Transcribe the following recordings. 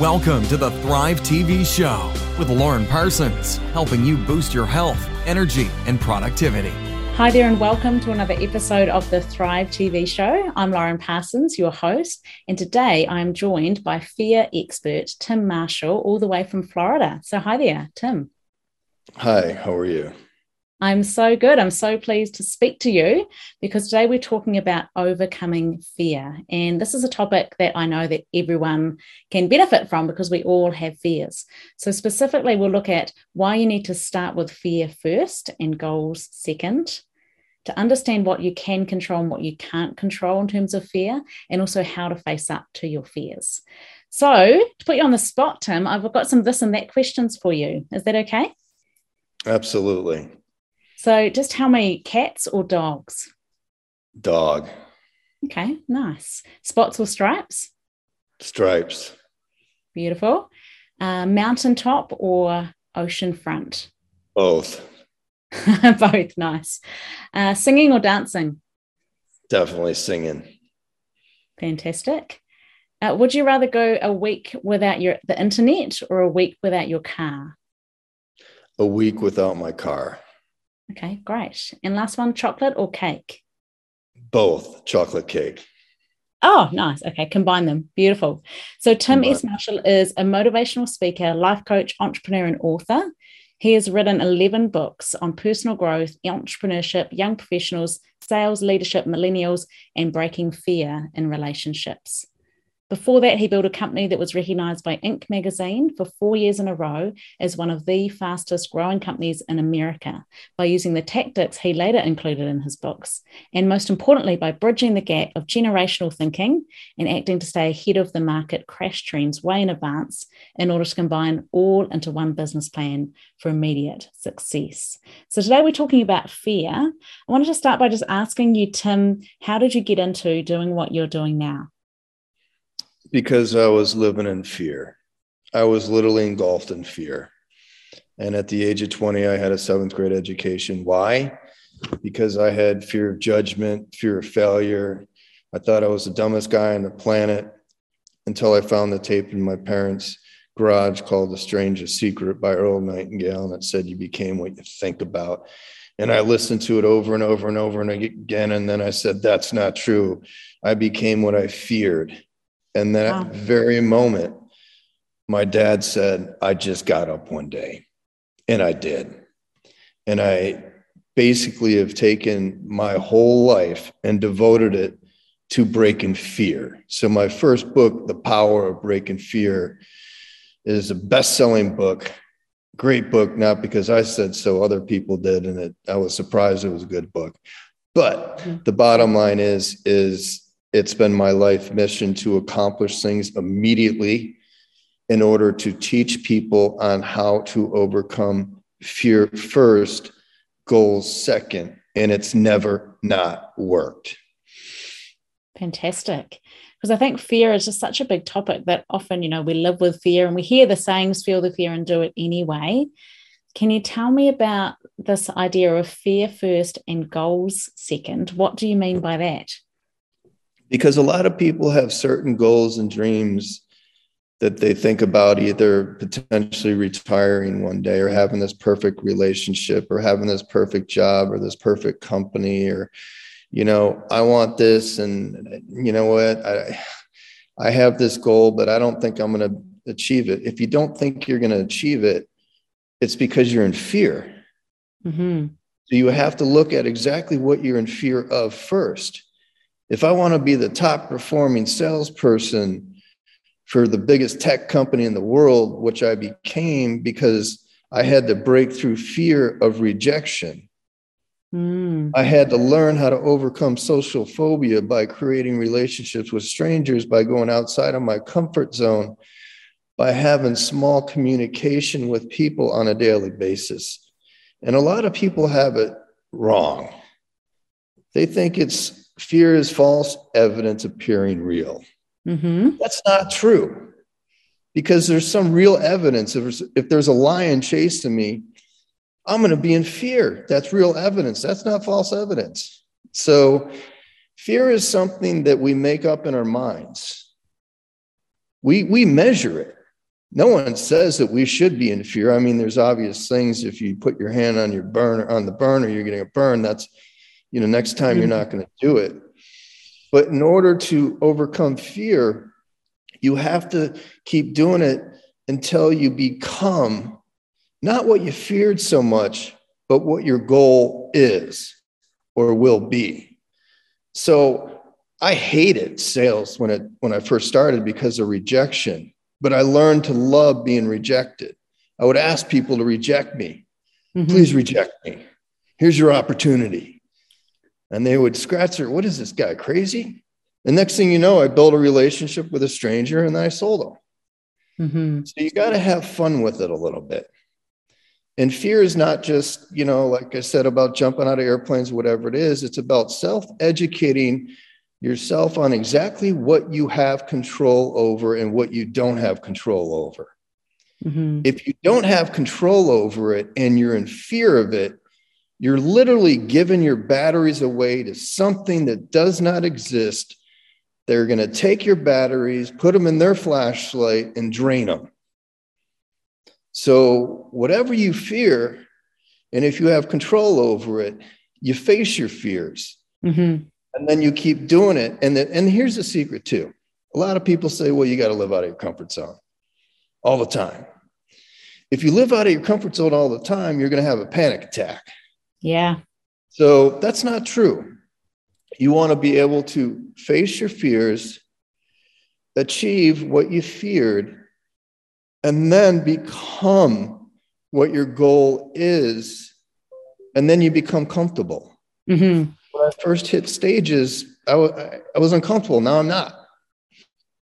Welcome to the Thrive TV show with Lauren Parsons, helping you boost your health, energy, and productivity. Hi there, and welcome to another episode of the Thrive TV show. I'm Lauren Parsons, your host, and today I'm joined by fear expert Tim Marshall, all the way from Florida. So, hi there, Tim. Hi, how are you? I'm so good. I'm so pleased to speak to you because today we're talking about overcoming fear. And this is a topic that I know that everyone can benefit from because we all have fears. So, specifically, we'll look at why you need to start with fear first and goals second, to understand what you can control and what you can't control in terms of fear, and also how to face up to your fears. So, to put you on the spot, Tim, I've got some this and that questions for you. Is that okay? Absolutely. So just how many cats or dogs? Dog. Okay, nice. Spots or stripes? Stripes. Beautiful. Uh, mountaintop or ocean front? Both. Both, nice. Uh, singing or dancing? Definitely singing. Fantastic. Uh, would you rather go a week without your the internet or a week without your car? A week without my car. Okay, great. And last one, chocolate or cake? Both chocolate cake. Oh, nice. Okay, combine them. Beautiful. So, Tim combine. S. Marshall is a motivational speaker, life coach, entrepreneur, and author. He has written 11 books on personal growth, entrepreneurship, young professionals, sales, leadership, millennials, and breaking fear in relationships. Before that, he built a company that was recognized by Inc. magazine for four years in a row as one of the fastest growing companies in America by using the tactics he later included in his books. And most importantly, by bridging the gap of generational thinking and acting to stay ahead of the market crash trends way in advance in order to combine all into one business plan for immediate success. So today we're talking about fear. I wanted to start by just asking you, Tim, how did you get into doing what you're doing now? Because I was living in fear. I was literally engulfed in fear. And at the age of 20, I had a seventh grade education. Why? Because I had fear of judgment, fear of failure. I thought I was the dumbest guy on the planet until I found the tape in my parents' garage called The Strangest Secret by Earl Nightingale. And it said, You became what you think about. And I listened to it over and over and over and again. And then I said, That's not true. I became what I feared. And that wow. very moment, my dad said, I just got up one day. And I did. And I basically have taken my whole life and devoted it to breaking fear. So, my first book, The Power of Breaking Fear, is a best selling book. Great book, not because I said so, other people did. And it, I was surprised it was a good book. But mm-hmm. the bottom line is, is it's been my life mission to accomplish things immediately in order to teach people on how to overcome fear first, goals second. And it's never not worked. Fantastic. Because I think fear is just such a big topic that often, you know, we live with fear and we hear the sayings, feel the fear and do it anyway. Can you tell me about this idea of fear first and goals second? What do you mean by that? Because a lot of people have certain goals and dreams that they think about either potentially retiring one day or having this perfect relationship or having this perfect job or this perfect company or you know i want this and you know what i i have this goal but i don't think i'm going to achieve it. If you don't think you're going to achieve it it's because you're in fear. Mm-hmm. so you have to look at exactly what you're in fear of first if I want to be the top performing salesperson for the biggest tech company in the world, which I became because I had to break through fear of rejection. Mm. I had to learn how to overcome social phobia by creating relationships with strangers, by going outside of my comfort zone, by having small communication with people on a daily basis. And a lot of people have it wrong. They think it's fear is false evidence appearing real. Mm-hmm. That's not true because there's some real evidence. If there's, if there's a lion chasing me, I'm going to be in fear. That's real evidence. That's not false evidence. So, fear is something that we make up in our minds. We, we measure it. no one says that we should be in fear. I mean, there's obvious things. If you put your hand on your burner on the burner, you're getting a burn. That's, you know, next time mm-hmm. you're not going to do it. But in order to overcome fear, you have to keep doing it until you become not what you feared so much, but what your goal is or will be. So I hated sales when it when I first started because of rejection but I learned to love being rejected. I would ask people to reject me. Mm-hmm. Please reject me. Here's your opportunity. And they would scratch their, what is this guy crazy? The next thing you know, I built a relationship with a stranger and then I sold them. Mm-hmm. So you got to have fun with it a little bit. And fear is not just, you know, like I said about jumping out of airplanes, whatever it is, it's about self educating yourself on exactly what you have control over and what you don't have control over. Mm-hmm. If you don't have control over it and you're in fear of it, you're literally giving your batteries away to something that does not exist. They're going to take your batteries, put them in their flashlight, and drain them. So, whatever you fear, and if you have control over it, you face your fears. Mm-hmm and then you keep doing it. And and here's the secret too. A lot of people say, well, you got to live out of your comfort zone all the time. If you live out of your comfort zone all the time, you're going to have a panic attack. Yeah. So that's not true. You want to be able to face your fears, achieve what you feared, and then become what your goal is. And then you become comfortable. Mm-hmm when I first hit stages, I, w- I was uncomfortable. Now I'm not.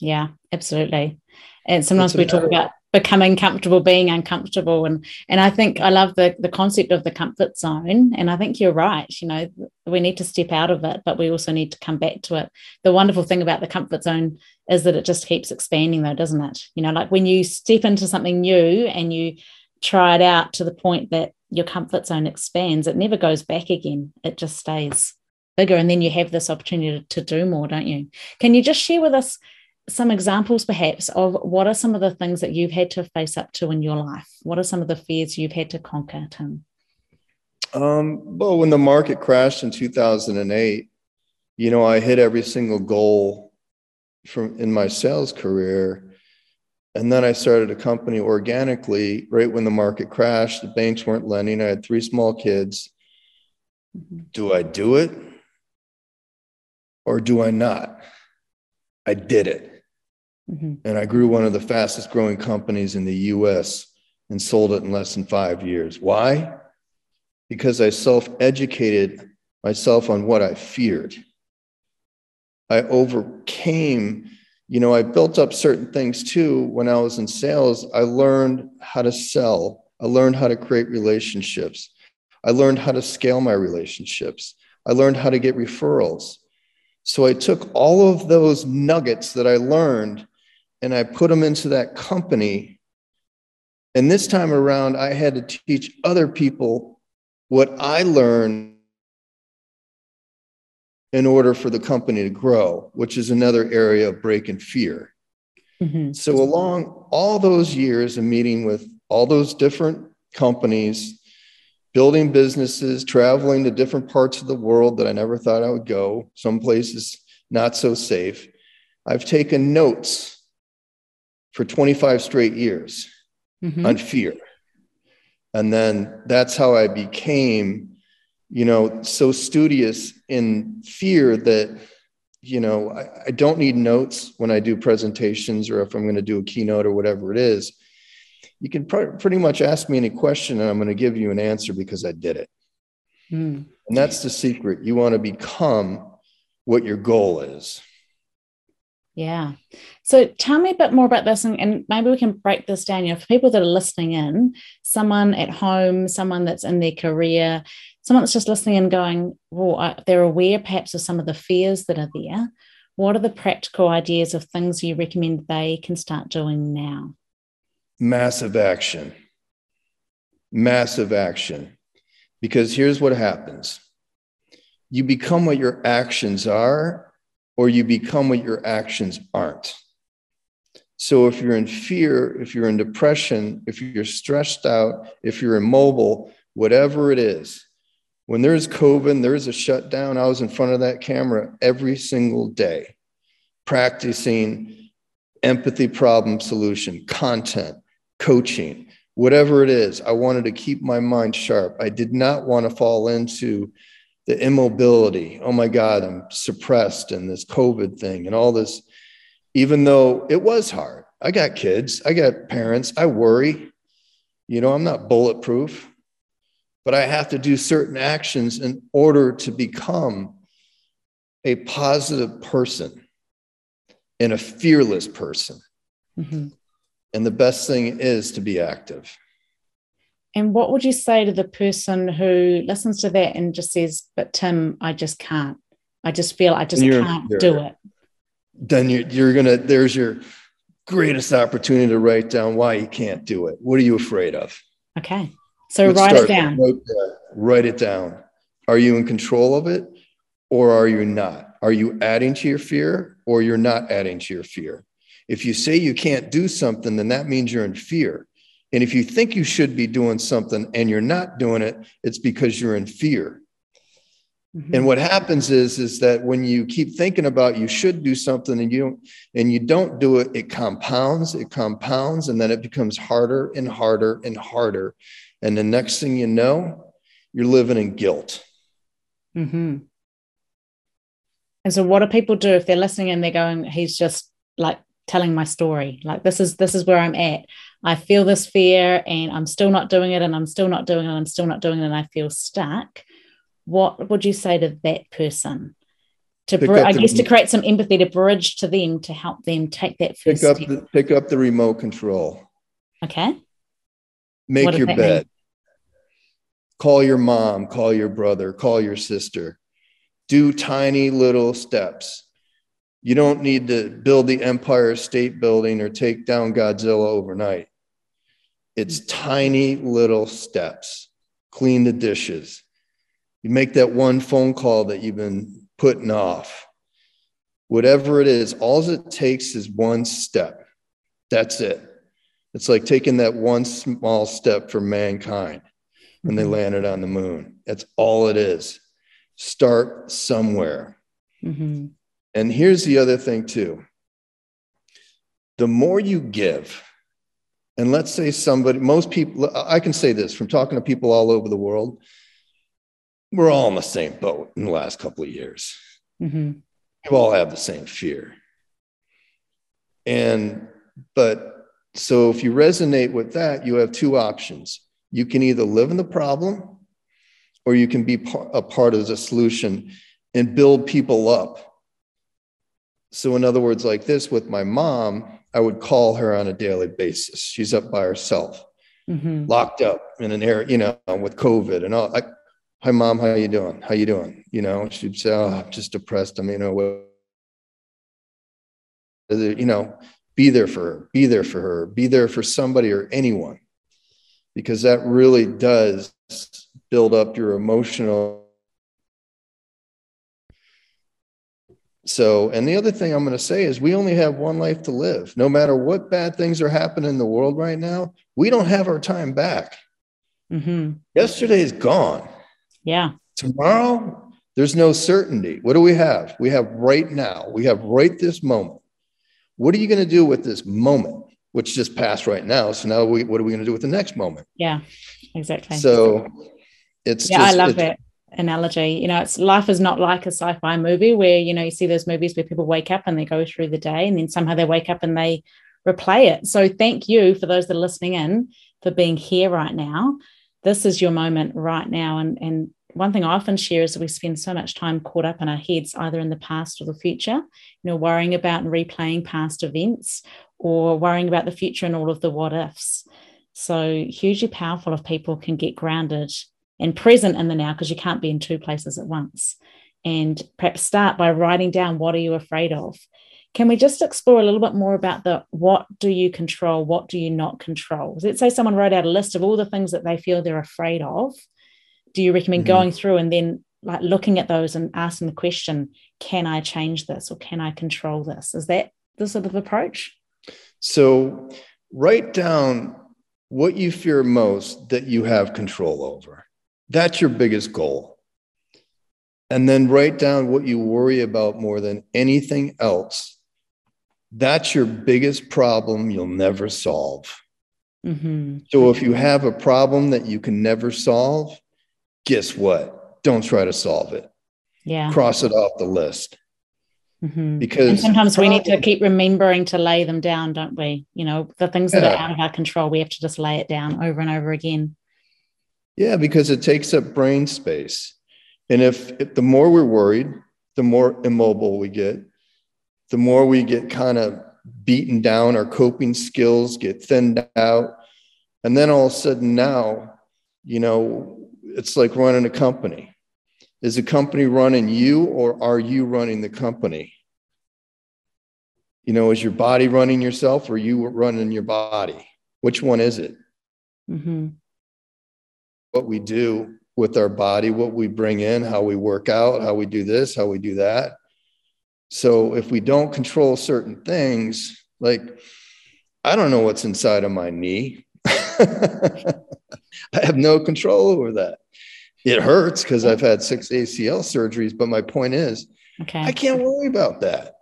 Yeah, absolutely. And sometimes we talk about becoming comfortable being uncomfortable and and i think i love the the concept of the comfort zone and i think you're right you know we need to step out of it but we also need to come back to it the wonderful thing about the comfort zone is that it just keeps expanding though doesn't it you know like when you step into something new and you try it out to the point that your comfort zone expands, it never goes back again. It just stays bigger. And then you have this opportunity to do more, don't you? Can you just share with us some examples, perhaps, of what are some of the things that you've had to face up to in your life? What are some of the fears you've had to conquer, Tim? Um, well, when the market crashed in 2008, you know, I hit every single goal from in my sales career and then I started a company organically right when the market crashed. The banks weren't lending. I had three small kids. Mm-hmm. Do I do it or do I not? I did it. Mm-hmm. And I grew one of the fastest growing companies in the US and sold it in less than five years. Why? Because I self educated myself on what I feared. I overcame you know, I built up certain things too when I was in sales. I learned how to sell, I learned how to create relationships, I learned how to scale my relationships, I learned how to get referrals. So I took all of those nuggets that I learned and I put them into that company. And this time around, I had to teach other people what I learned in order for the company to grow, which is another area of break and fear. Mm-hmm. So, along all those years of meeting with all those different companies, building businesses, traveling to different parts of the world that I never thought I would go, some places not so safe, I've taken notes for 25 straight years mm-hmm. on fear. And then that's how I became you know, so studious in fear that, you know, I, I don't need notes when I do presentations or if I'm going to do a keynote or whatever it is. You can pr- pretty much ask me any question and I'm going to give you an answer because I did it. Mm. And that's the secret. You want to become what your goal is. Yeah. So tell me a bit more about this, and, and, maybe we can break this down. You know, for people that are listening in, someone at home, someone that's in their career, someone that's just listening and going, well, they're aware perhaps of some of the fears that are there. What are the practical ideas of things you recommend they can start doing now? Massive action. Massive action. Because here's what happens you become what your actions are or you become what your actions aren't. So if you're in fear, if you're in depression, if you're stressed out, if you're immobile, whatever it is, when there's COVID, there's a shutdown, I was in front of that camera every single day, practicing empathy problem solution, content, coaching, whatever it is. I wanted to keep my mind sharp. I did not want to fall into the immobility. Oh my God, I'm suppressed and this COVID thing and all this, even though it was hard. I got kids, I got parents, I worry. You know, I'm not bulletproof but I have to do certain actions in order to become a positive person and a fearless person. Mm-hmm. And the best thing is to be active. And what would you say to the person who listens to that and just says, But Tim, I just can't. I just feel I just can't do it. Then you're, you're going to, there's your greatest opportunity to write down why you can't do it. What are you afraid of? Okay. So Let's write it down. Right write it down. Are you in control of it or are you not? Are you adding to your fear or you're not adding to your fear? If you say you can't do something, then that means you're in fear. And if you think you should be doing something and you're not doing it, it's because you're in fear. Mm-hmm. And what happens is, is that when you keep thinking about you should do something and you don't, and you don't do it, it compounds, it compounds, and then it becomes harder and harder and harder. And the next thing you know, you're living in guilt. Mm-hmm. And so, what do people do if they're listening and they're going, "He's just like telling my story. Like this is this is where I'm at. I feel this fear, and I'm still not doing it, and I'm still not doing it, and I'm still not doing it, and I feel stuck." What would you say to that person? To br- I guess the, to create some empathy to bridge to them to help them take that first pick up step. The, pick up the remote control. Okay. Make your bed. Mean? Call your mom, call your brother, call your sister. Do tiny little steps. You don't need to build the Empire State Building or take down Godzilla overnight. It's tiny little steps. Clean the dishes. You make that one phone call that you've been putting off. Whatever it is, all it takes is one step. That's it. It's like taking that one small step for mankind when they mm-hmm. landed on the moon. That's all it is. Start somewhere. Mm-hmm. And here's the other thing, too the more you give, and let's say somebody, most people, I can say this from talking to people all over the world, we're all in the same boat in the last couple of years. Mm-hmm. We all have the same fear. And, but so if you resonate with that, you have two options. You can either live in the problem or you can be a part of the solution and build people up. So, in other words, like this with my mom, I would call her on a daily basis. She's up by herself, mm-hmm. locked up in an area, you know, with COVID and all. I, Hi, mom. How you doing? How you doing? You know, she'd say, "Oh, I'm just depressed." I mean, you know, you know, be there for her, be there for her, be there for somebody or anyone, because that really does build up your emotional. So, and the other thing I'm going to say is we only have one life to live. No matter what bad things are happening in the world right now, we don't have our time back. Mm-hmm. Yesterday is gone. Yeah. Tomorrow, there's no certainty. What do we have? We have right now, we have right this moment. What are you going to do with this moment, which just passed right now? So now we, what are we going to do with the next moment? Yeah, exactly. So it's yeah, just, I love that analogy. You know, it's life is not like a sci-fi movie where you know you see those movies where people wake up and they go through the day, and then somehow they wake up and they replay it. So thank you for those that are listening in for being here right now. This is your moment right now, and and one thing I often share is that we spend so much time caught up in our heads, either in the past or the future, you know, worrying about and replaying past events or worrying about the future and all of the what ifs. So, hugely powerful if people can get grounded and present in the now, because you can't be in two places at once. And perhaps start by writing down what are you afraid of? Can we just explore a little bit more about the what do you control, what do you not control? Let's say someone wrote out a list of all the things that they feel they're afraid of do you recommend mm-hmm. going through and then like looking at those and asking the question can i change this or can i control this is that the sort of approach So write down what you fear most that you have control over. That's your biggest goal. And then write down what you worry about more than anything else. That's your biggest problem you'll never solve. Mm-hmm. So if you have a problem that you can never solve, guess what? Don't try to solve it. Yeah. Cross it off the list. Mm-hmm. Because and sometimes problem, we need to keep remembering to lay them down, don't we? You know, the things that yeah. are out of our control, we have to just lay it down over and over again. Yeah, because it takes up brain space. And if, if the more we're worried, the more immobile we get, the more we get kind of beaten down, our coping skills get thinned out. And then all of a sudden now, you know, it's like running a company. Is the company running you or are you running the company? You know, is your body running yourself or you running your body? Which one is it? Mm-hmm. What we do with our body, what we bring in, how we work out, how we do this, how we do that. So if we don't control certain things, like I don't know what's inside of my knee. I have no control over that. It hurts because I've had six ACL surgeries, but my point is, okay. I can't worry about that.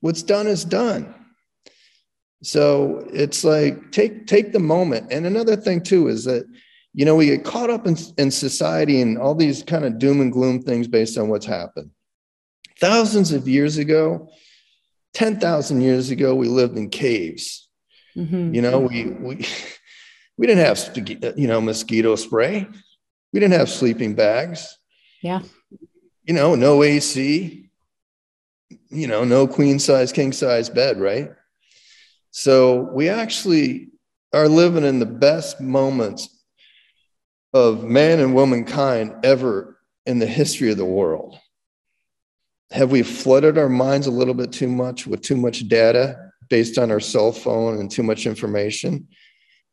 What's done is done. So it's like take take the moment. And another thing too is that you know, we get caught up in, in society and all these kind of doom and gloom things based on what's happened. Thousands of years ago, 10,000 years ago, we lived in caves. Mm-hmm. You know, we, we, we didn't have, you know, mosquito spray. We didn't have sleeping bags. Yeah. You know, no AC, you know, no queen size, king size bed, right? So we actually are living in the best moments of man and womankind ever in the history of the world? Have we flooded our minds a little bit too much with too much data based on our cell phone and too much information?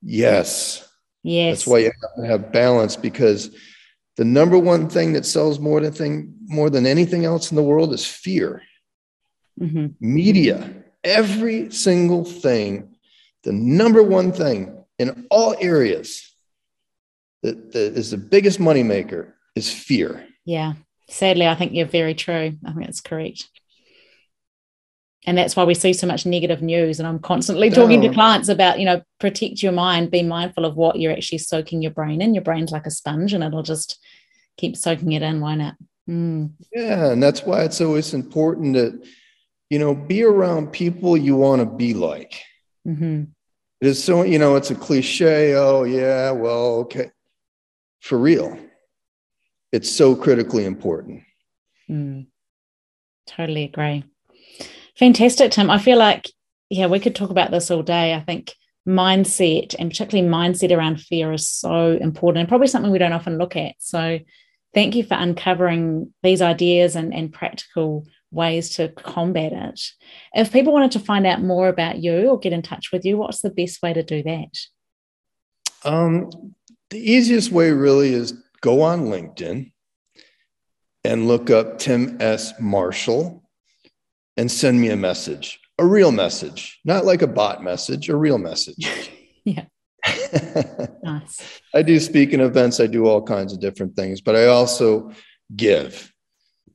Yes. Yes. That's why you have to have balance because the number one thing that sells more than thing more than anything else in the world is fear. Mm-hmm. Media, every single thing, the number one thing in all areas that, that is the biggest moneymaker is fear. Yeah. Sadly, I think you're very true. I think that's correct. And that's why we see so much negative news. And I'm constantly talking to clients about, you know, protect your mind, be mindful of what you're actually soaking your brain in. Your brain's like a sponge and it'll just keep soaking it in, won't it? Mm. Yeah. And that's why it's always important that, you know, be around people you want to be like. Mm-hmm. It is so, you know, it's a cliche. Oh, yeah, well, okay for real. It's so critically important. Mm, totally agree. Fantastic, Tim. I feel like, yeah, we could talk about this all day. I think mindset and particularly mindset around fear is so important and probably something we don't often look at. So, thank you for uncovering these ideas and, and practical ways to combat it. If people wanted to find out more about you or get in touch with you, what's the best way to do that? Um, the easiest way really is go on LinkedIn and look up Tim S. Marshall and send me a message, a real message, not like a bot message, a real message. yeah. nice. I do speaking events, I do all kinds of different things, but I also give.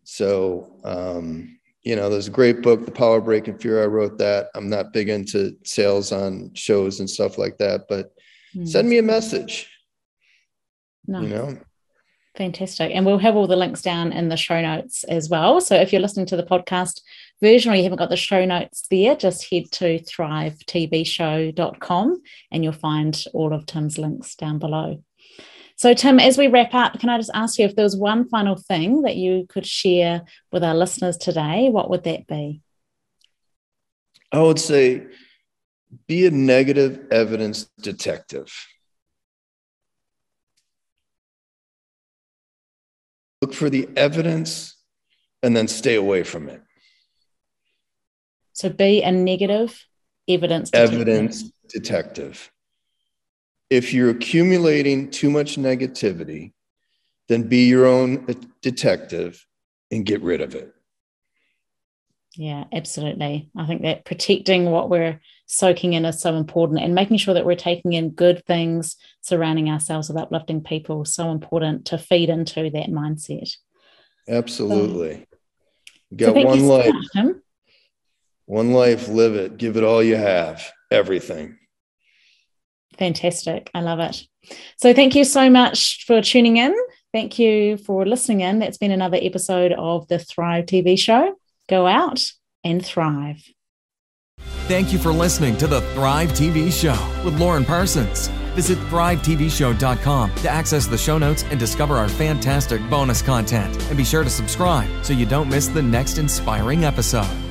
So, um, you know, there's a great book, The Power Breaking Fear. I wrote that. I'm not big into sales on shows and stuff like that, but mm. send me a message no. You know? Fantastic. And we'll have all the links down in the show notes as well. So if you're listening to the podcast version or you haven't got the show notes there, just head to thrivetvshow.com and you'll find all of Tim's links down below. So, Tim, as we wrap up, can I just ask you if there was one final thing that you could share with our listeners today, what would that be? I would say be a negative evidence detective. Look for the evidence and then stay away from it. So be a negative evidence detective. evidence detective. If you're accumulating too much negativity, then be your own detective and get rid of it. Yeah, absolutely. I think that protecting what we're soaking in is so important and making sure that we're taking in good things, surrounding ourselves with uplifting people, so important to feed into that mindset. Absolutely. you got so one life. So one life, live it, give it all you have, everything. Fantastic. I love it. So, thank you so much for tuning in. Thank you for listening in. That's been another episode of the Thrive TV show. Go out and thrive. Thank you for listening to the Thrive TV show with Lauren Parsons. Visit thrivetvshow.com to access the show notes and discover our fantastic bonus content. And be sure to subscribe so you don't miss the next inspiring episode.